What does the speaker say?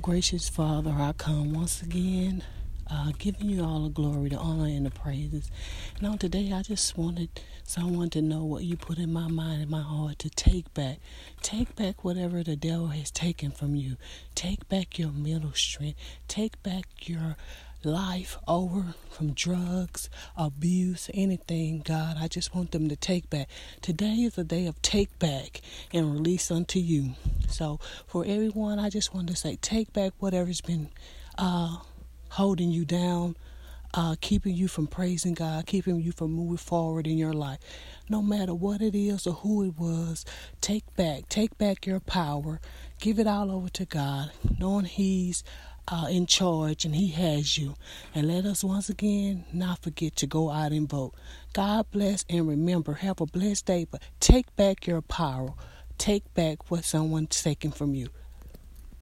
Gracious Father, I come once again, uh, giving you all the glory, the honor, and the praises. And on today, I just wanted someone to know what you put in my mind and my heart to take back. Take back whatever the devil has taken from you. Take back your mental strength. Take back your life over from drugs, abuse, anything, God. I just want them to take back. Today is a day of take back and release unto you. So, for everyone, I just want to say take back whatever's been uh, holding you down. Uh, keeping you from praising God, keeping you from moving forward in your life. No matter what it is or who it was, take back, take back your power, give it all over to God, knowing He's uh, in charge and He has you. And let us once again not forget to go out and vote. God bless and remember, have a blessed day, but take back your power. Take back what someone's taken from you.